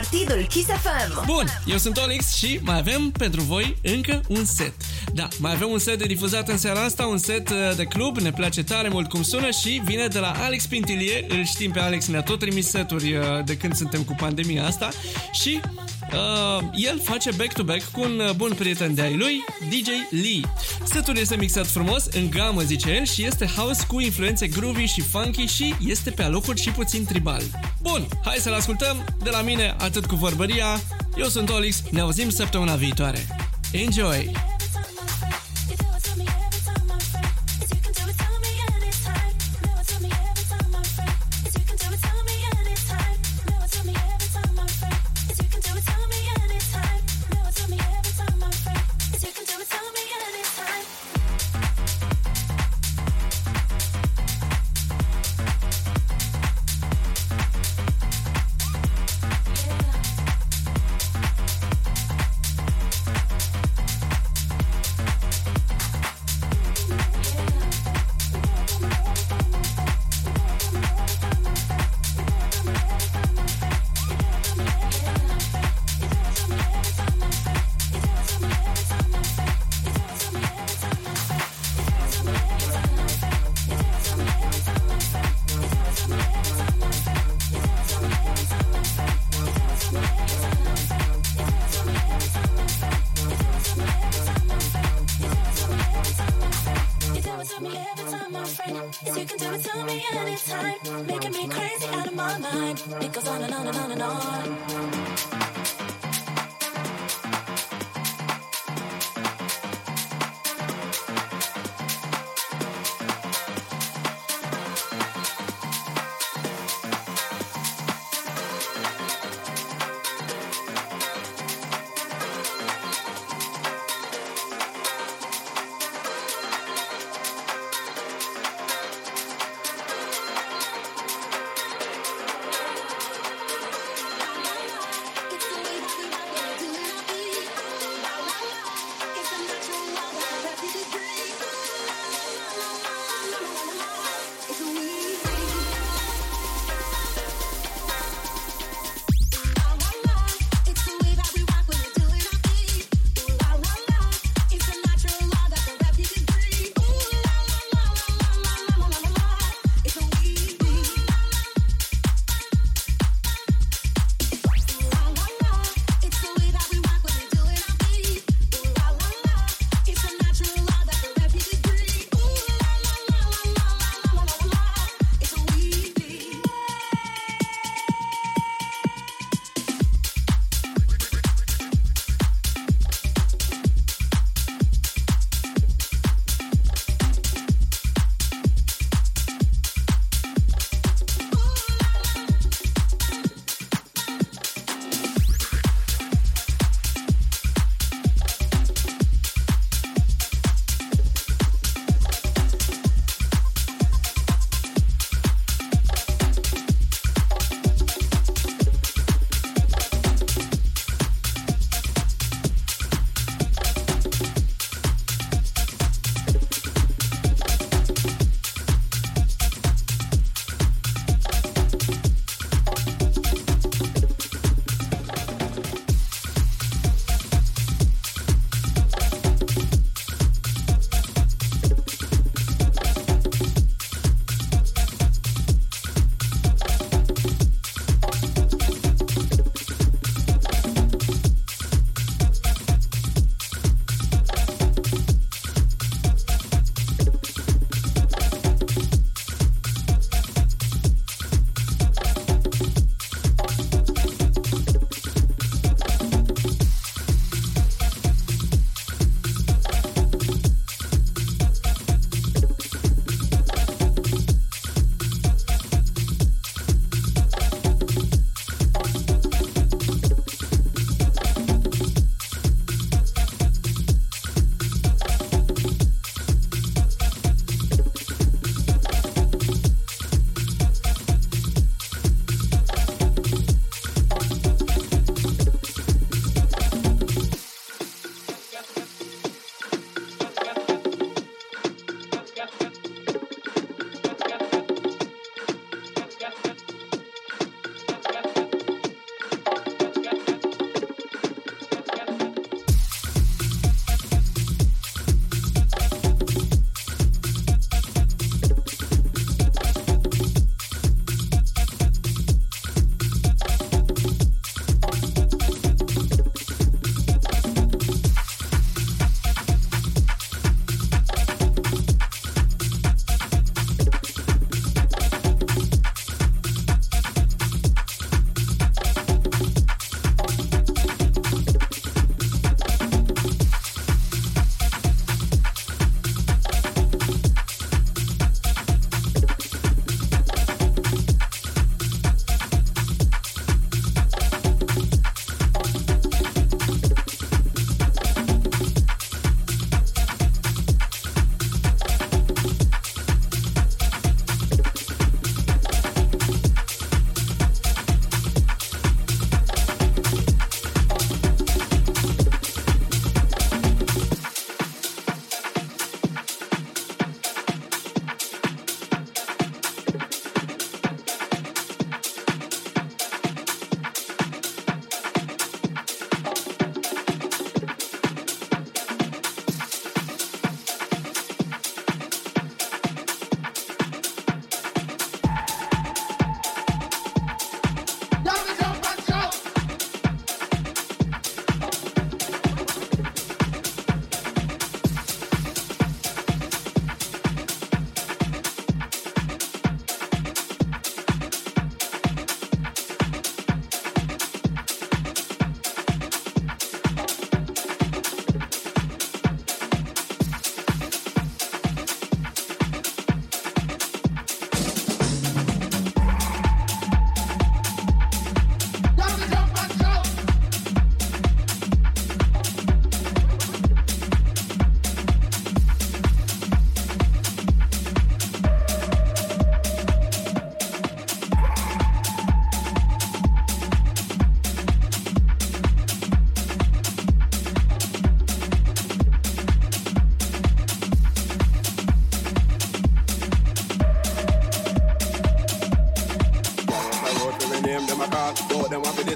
Partidul Kiss FM. Bun, eu sunt Olix și mai avem pentru voi încă un set. Da, mai avem un set de difuzat în seara asta, un set uh, de club, ne place tare mult cum sună și vine de la Alex Pintilie. Îl știm pe Alex, ne-a tot trimis seturi uh, de când suntem cu pandemia asta și Uh, el face back-to-back cu un uh, bun prieten de ai lui, DJ Lee. Setul este mixat frumos, în gamă zice el, și este house cu influențe groovy și funky și este pe alocuri și puțin tribal. Bun, hai să-l ascultăm. De la mine, atât cu vorbăria. Eu sunt Olix, ne auzim săptămâna viitoare. Enjoy!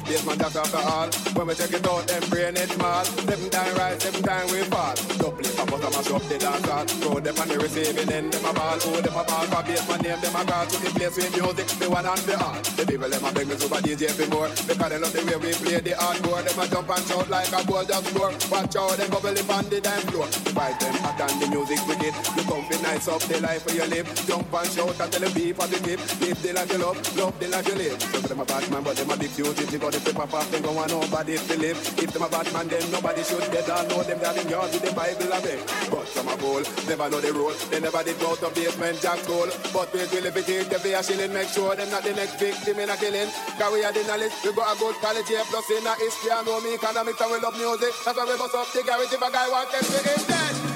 This basement just after all. When we check it out, them brain it small. Seven time right, seven time we fall. Double it, I bust a mash up the dance hall. Throw them on the receiving end, them a ball. Oh, them a ball for basement name, them a call to the place with music. The one and the all. The people them a beg me super DJ for more. Because they love the way we play the hardcore. Them a jump and shout like a ball just score. Watch out, them bubble up on the dance floor. Fight them hot and the music wicked. You come fi nice up the life where you live. Jump and shout and tell them be positive. Live the life you love, love the life you live. So them a bad man, but them a big duty. They got the paper pop, them go want nobody to live. If them a bad man, then nobody should get all know them that in yard with the Bible of it. But some a goal, never know the rule. They never did go to Basement Jaxx goal. But we will if it take them for a shilling, make sure them not the next victim in a killing. Cause we are the knowledge, we got a good quality A plus in a history and know me economics and we love music. That's why we bust up the garage if a guy want them to hit dead.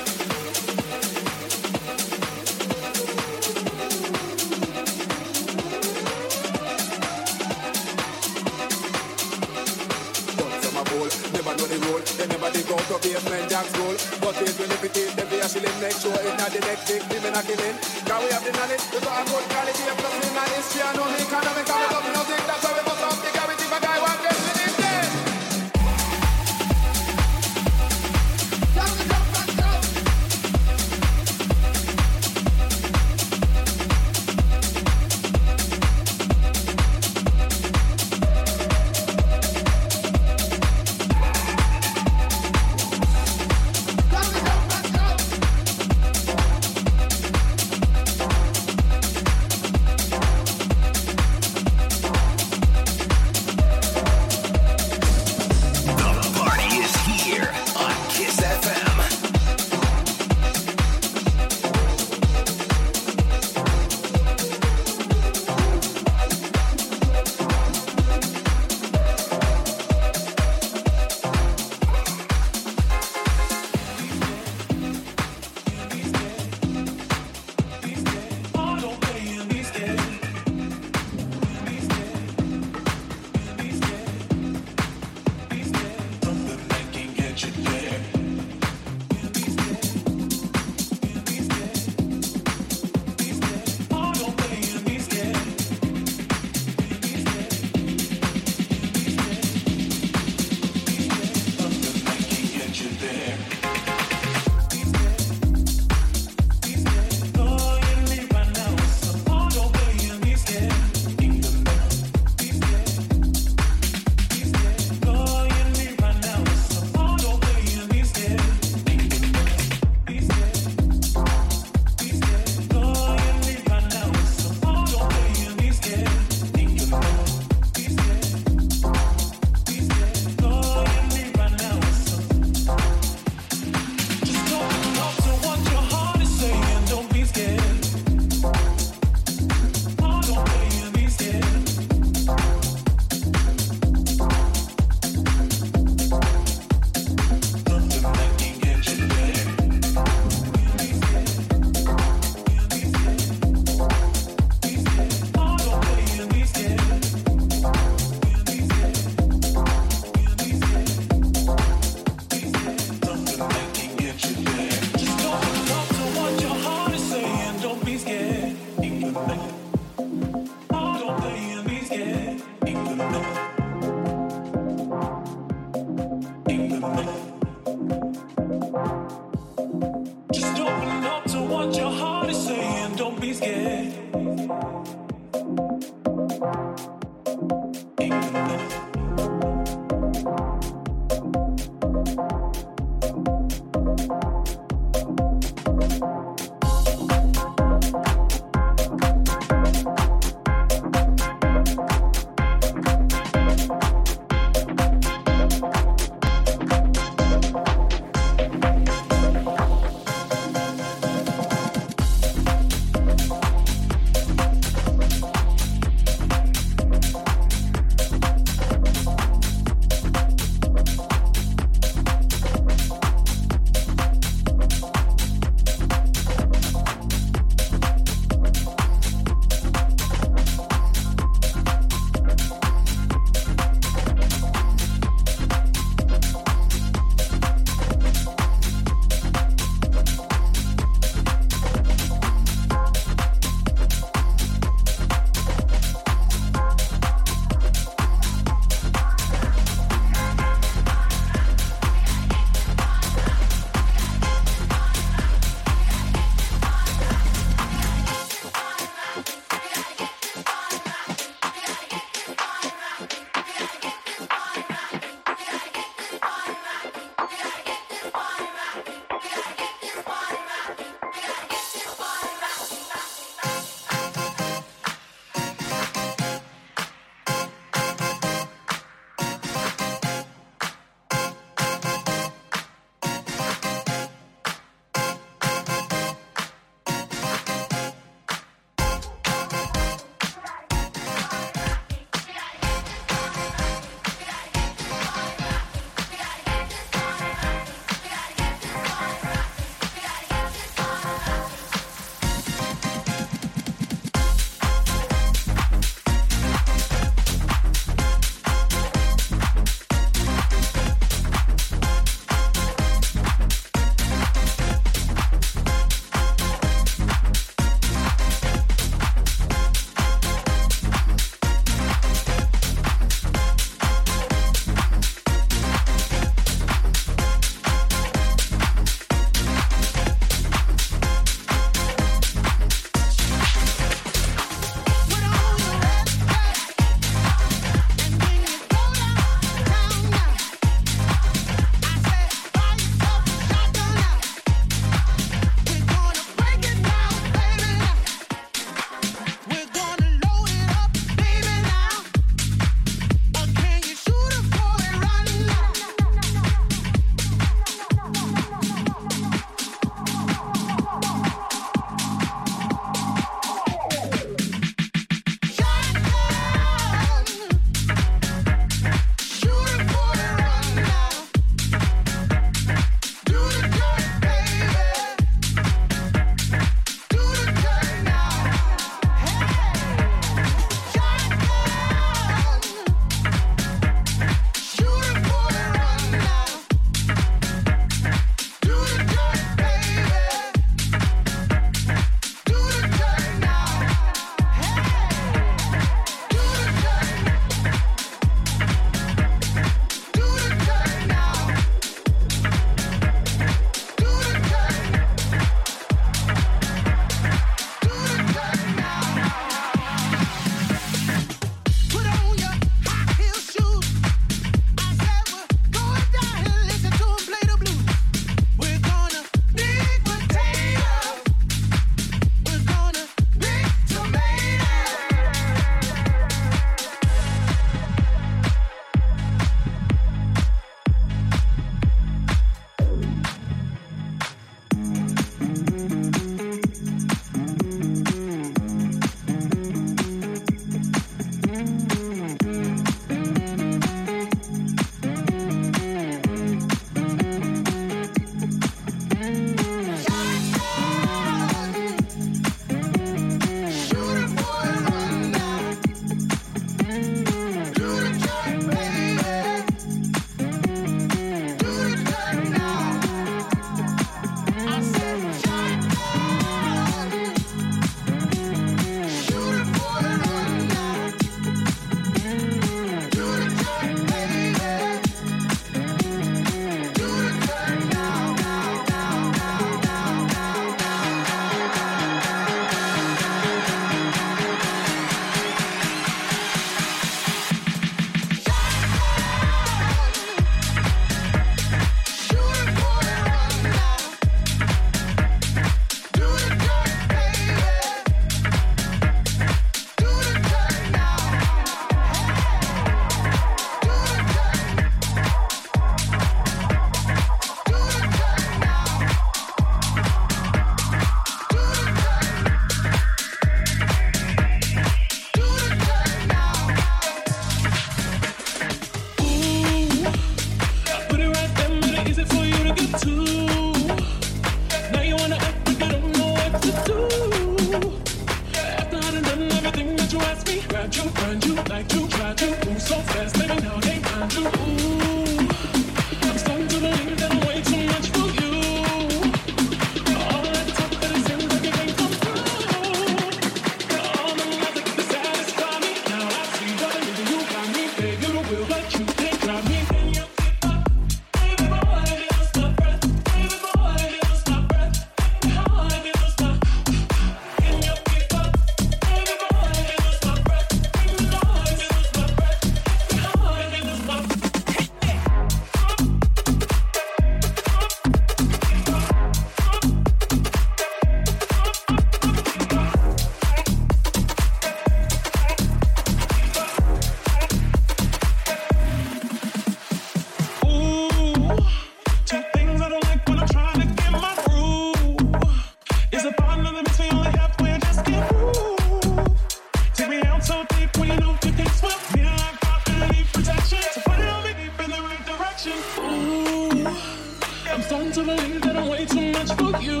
starting to believe that I'm way too much for you.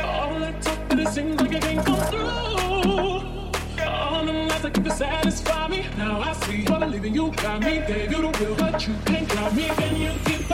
All that talk that it seems like I can't come through. All the lies that could satisfy me. Now I see what believing you got me. Gave you don't feel but you can't got me. Can you keep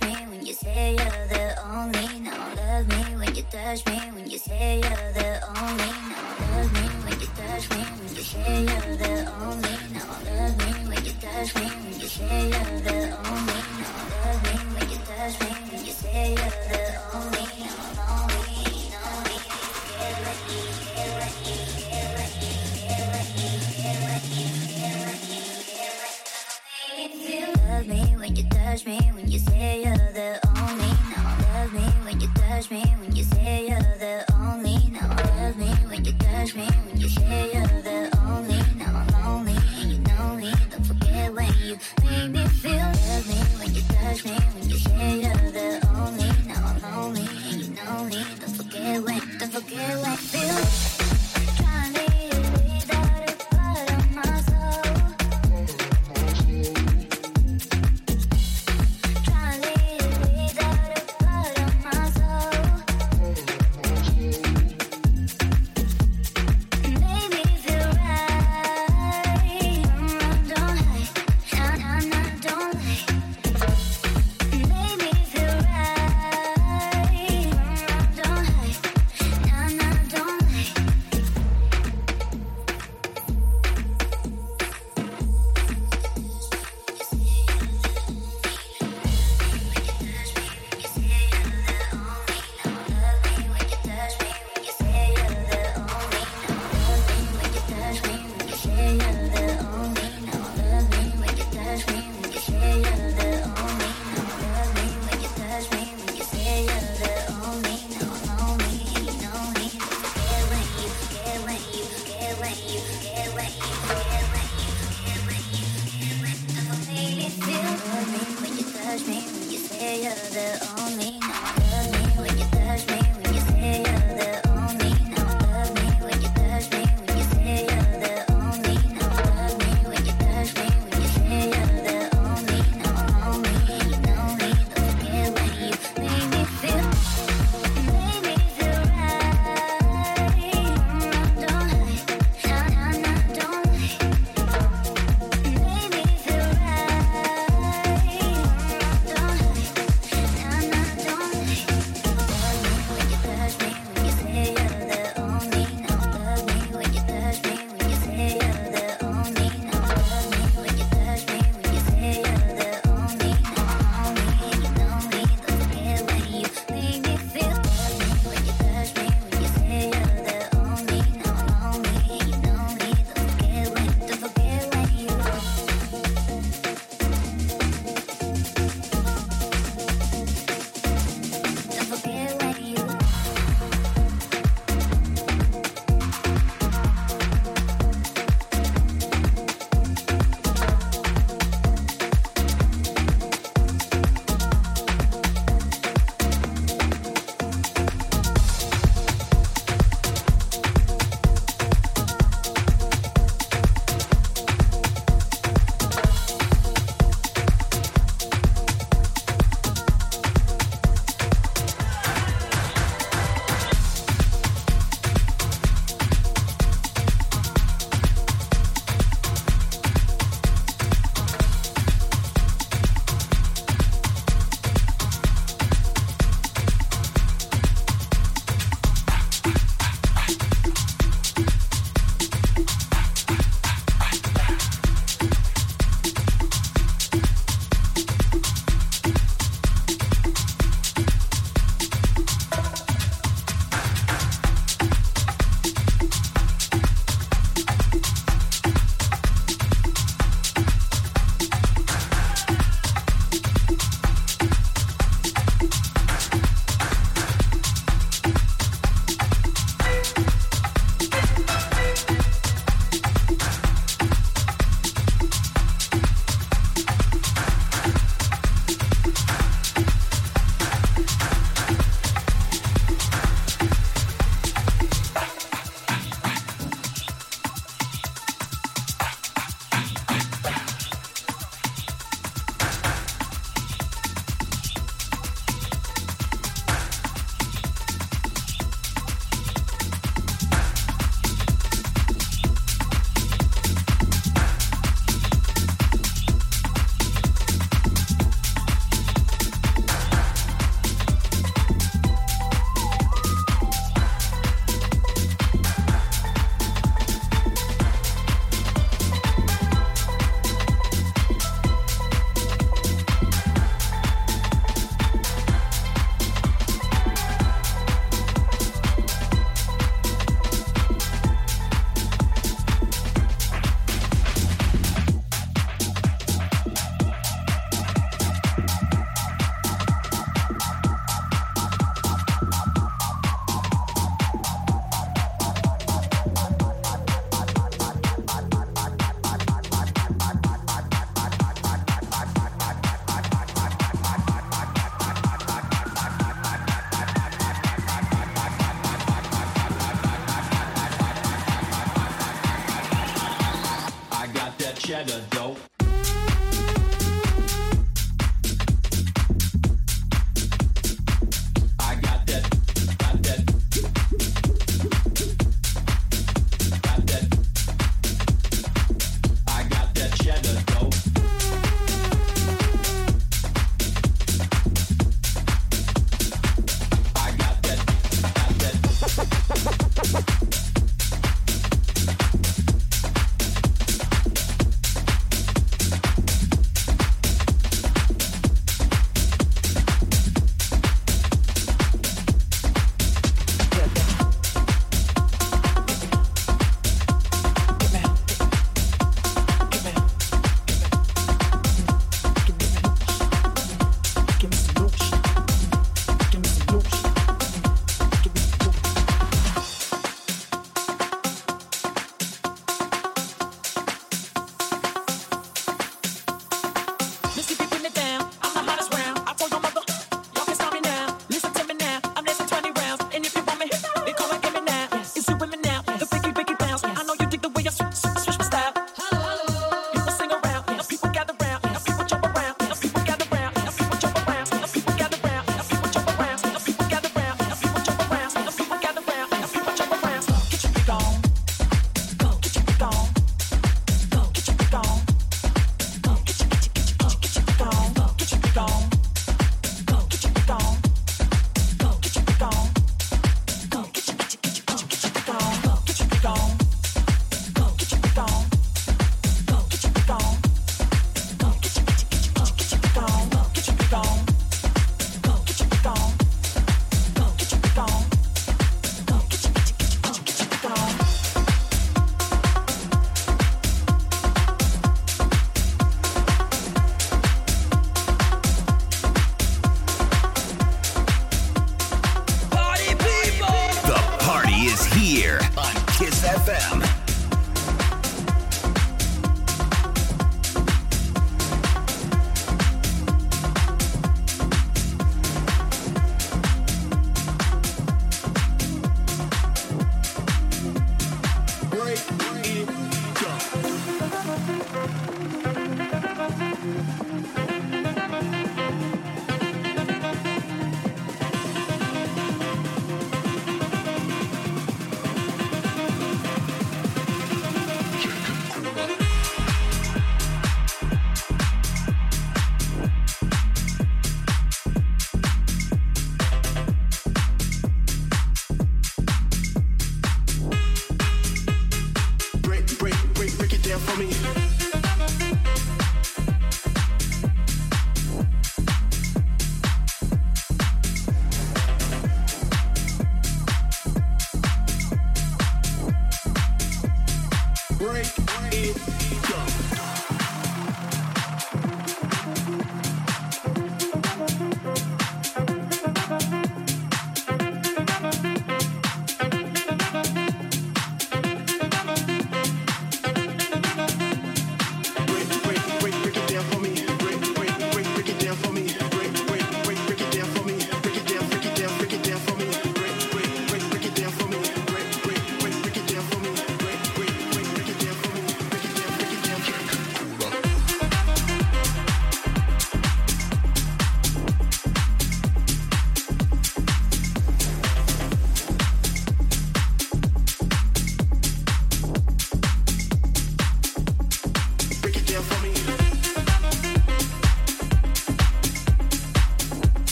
Don't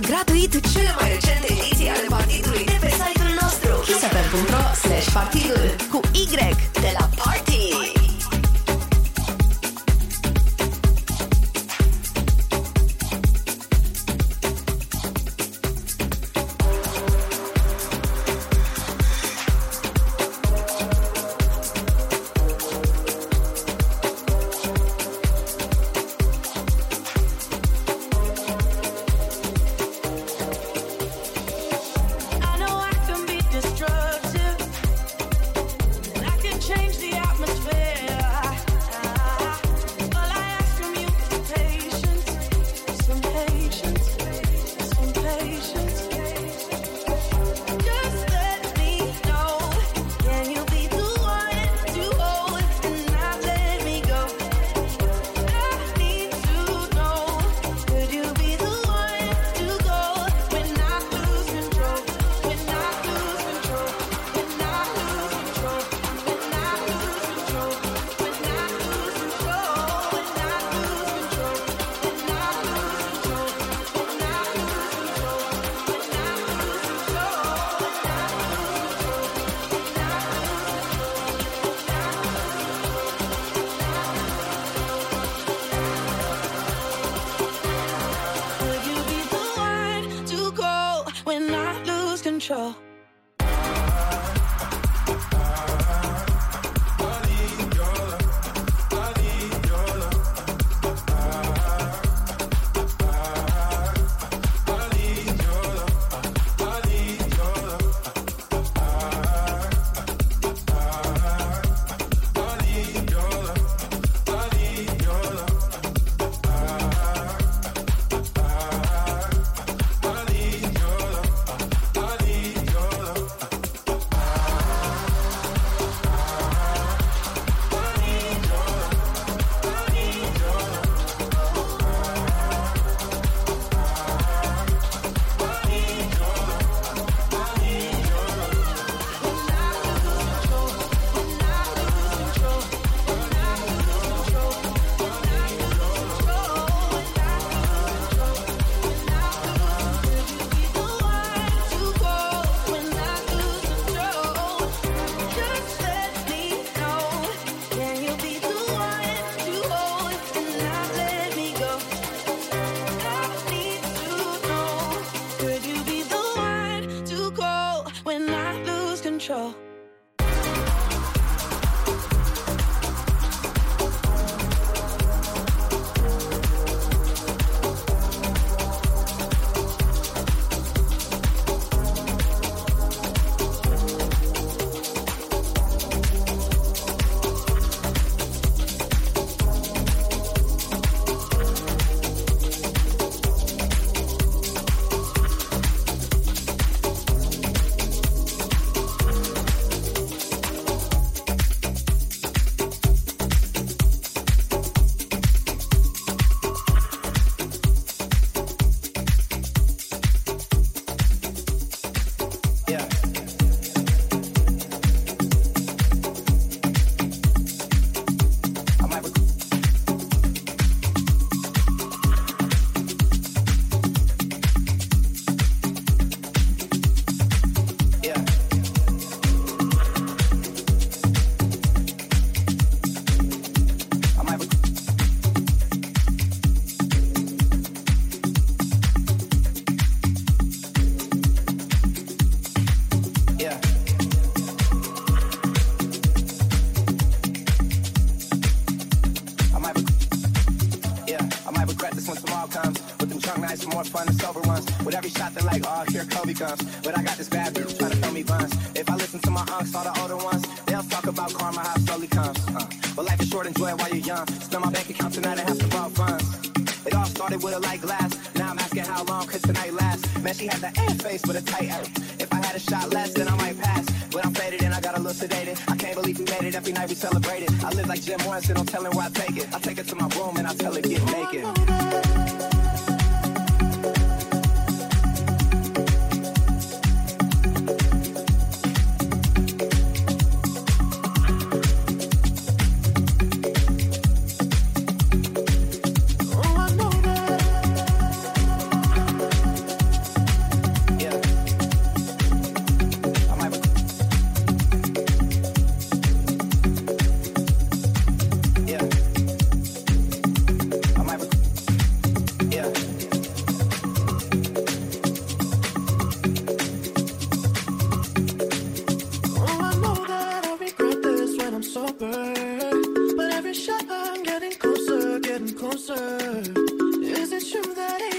град closer. Is it true that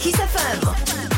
Kiss FM.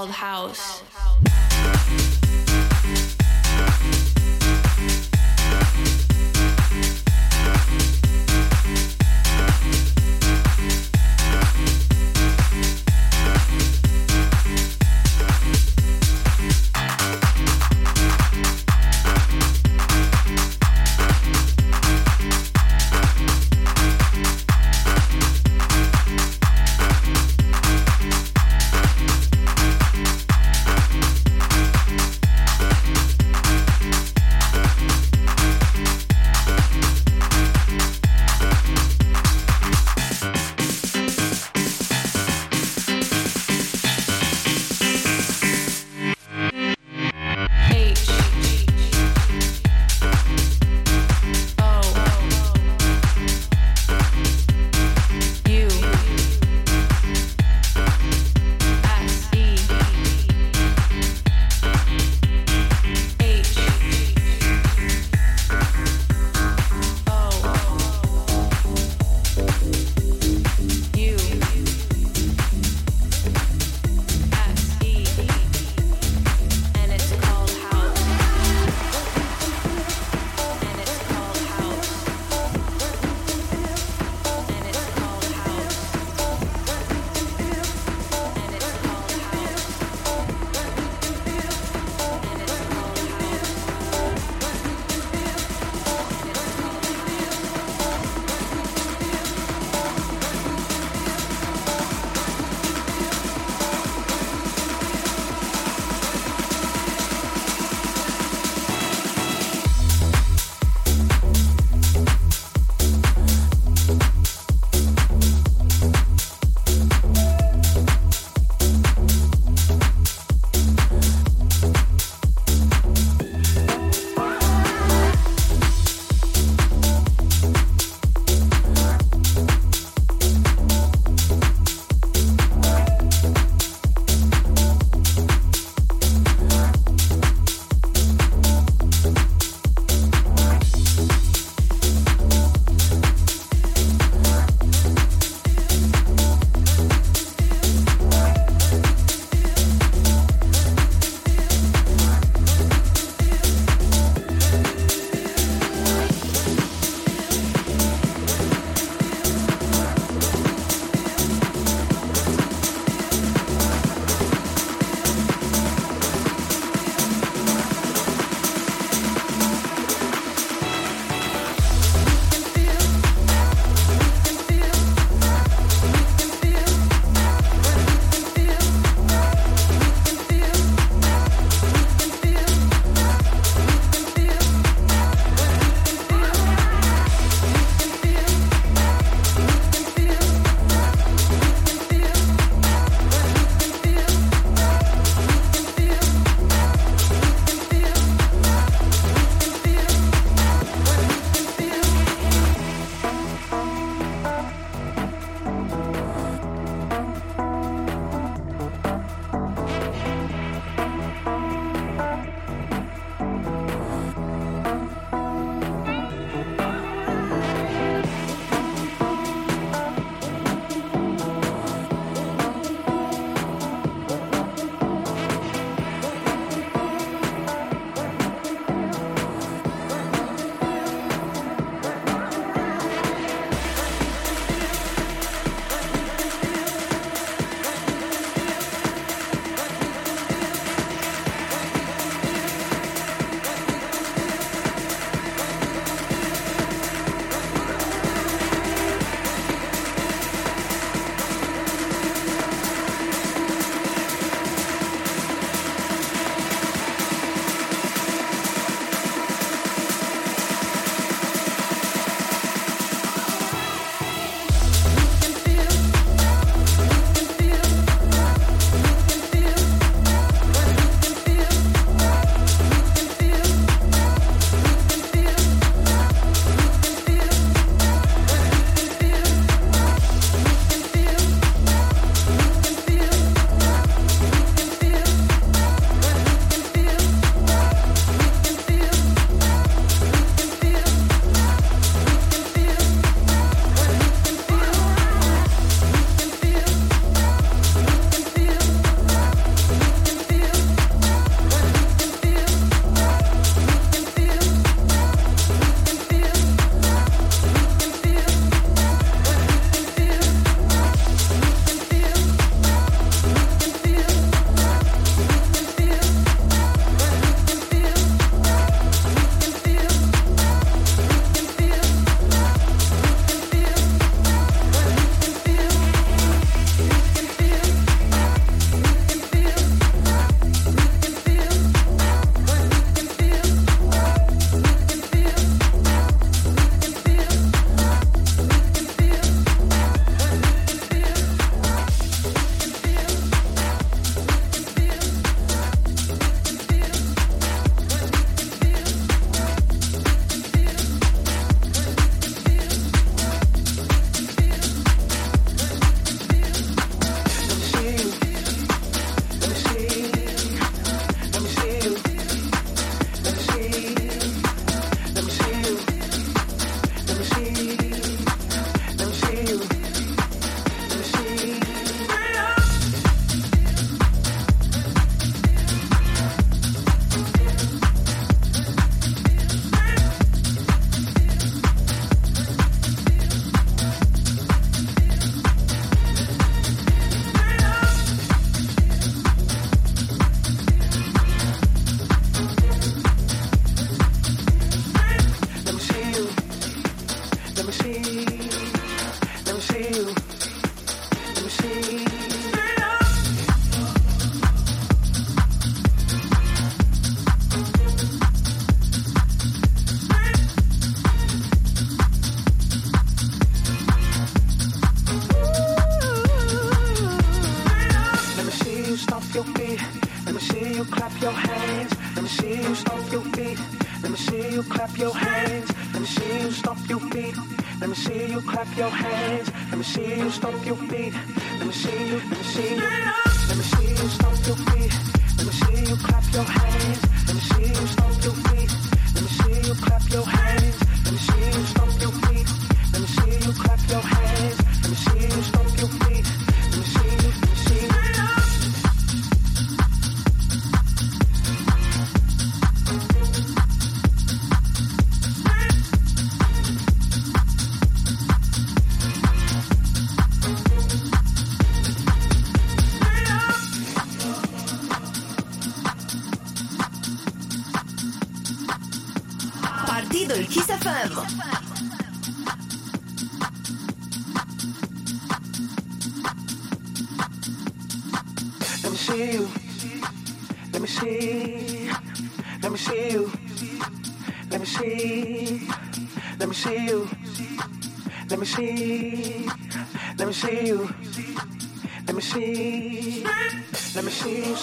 called house.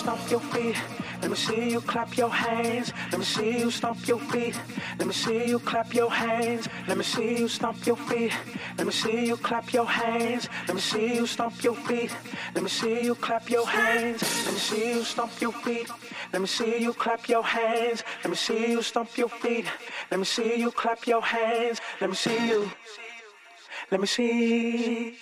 Stomp your feet. Let me see you clap your hands. Let me see you stomp your feet. Let me see you clap your hands. Let me see you stomp your feet. Let me see you clap your hands. Let me see you stomp your feet. Let me see you clap your hands. Let me see you stomp your feet. Let me see you clap your hands. Let me see you stomp your feet. Let me see you clap your hands. Let me see you. Let me see.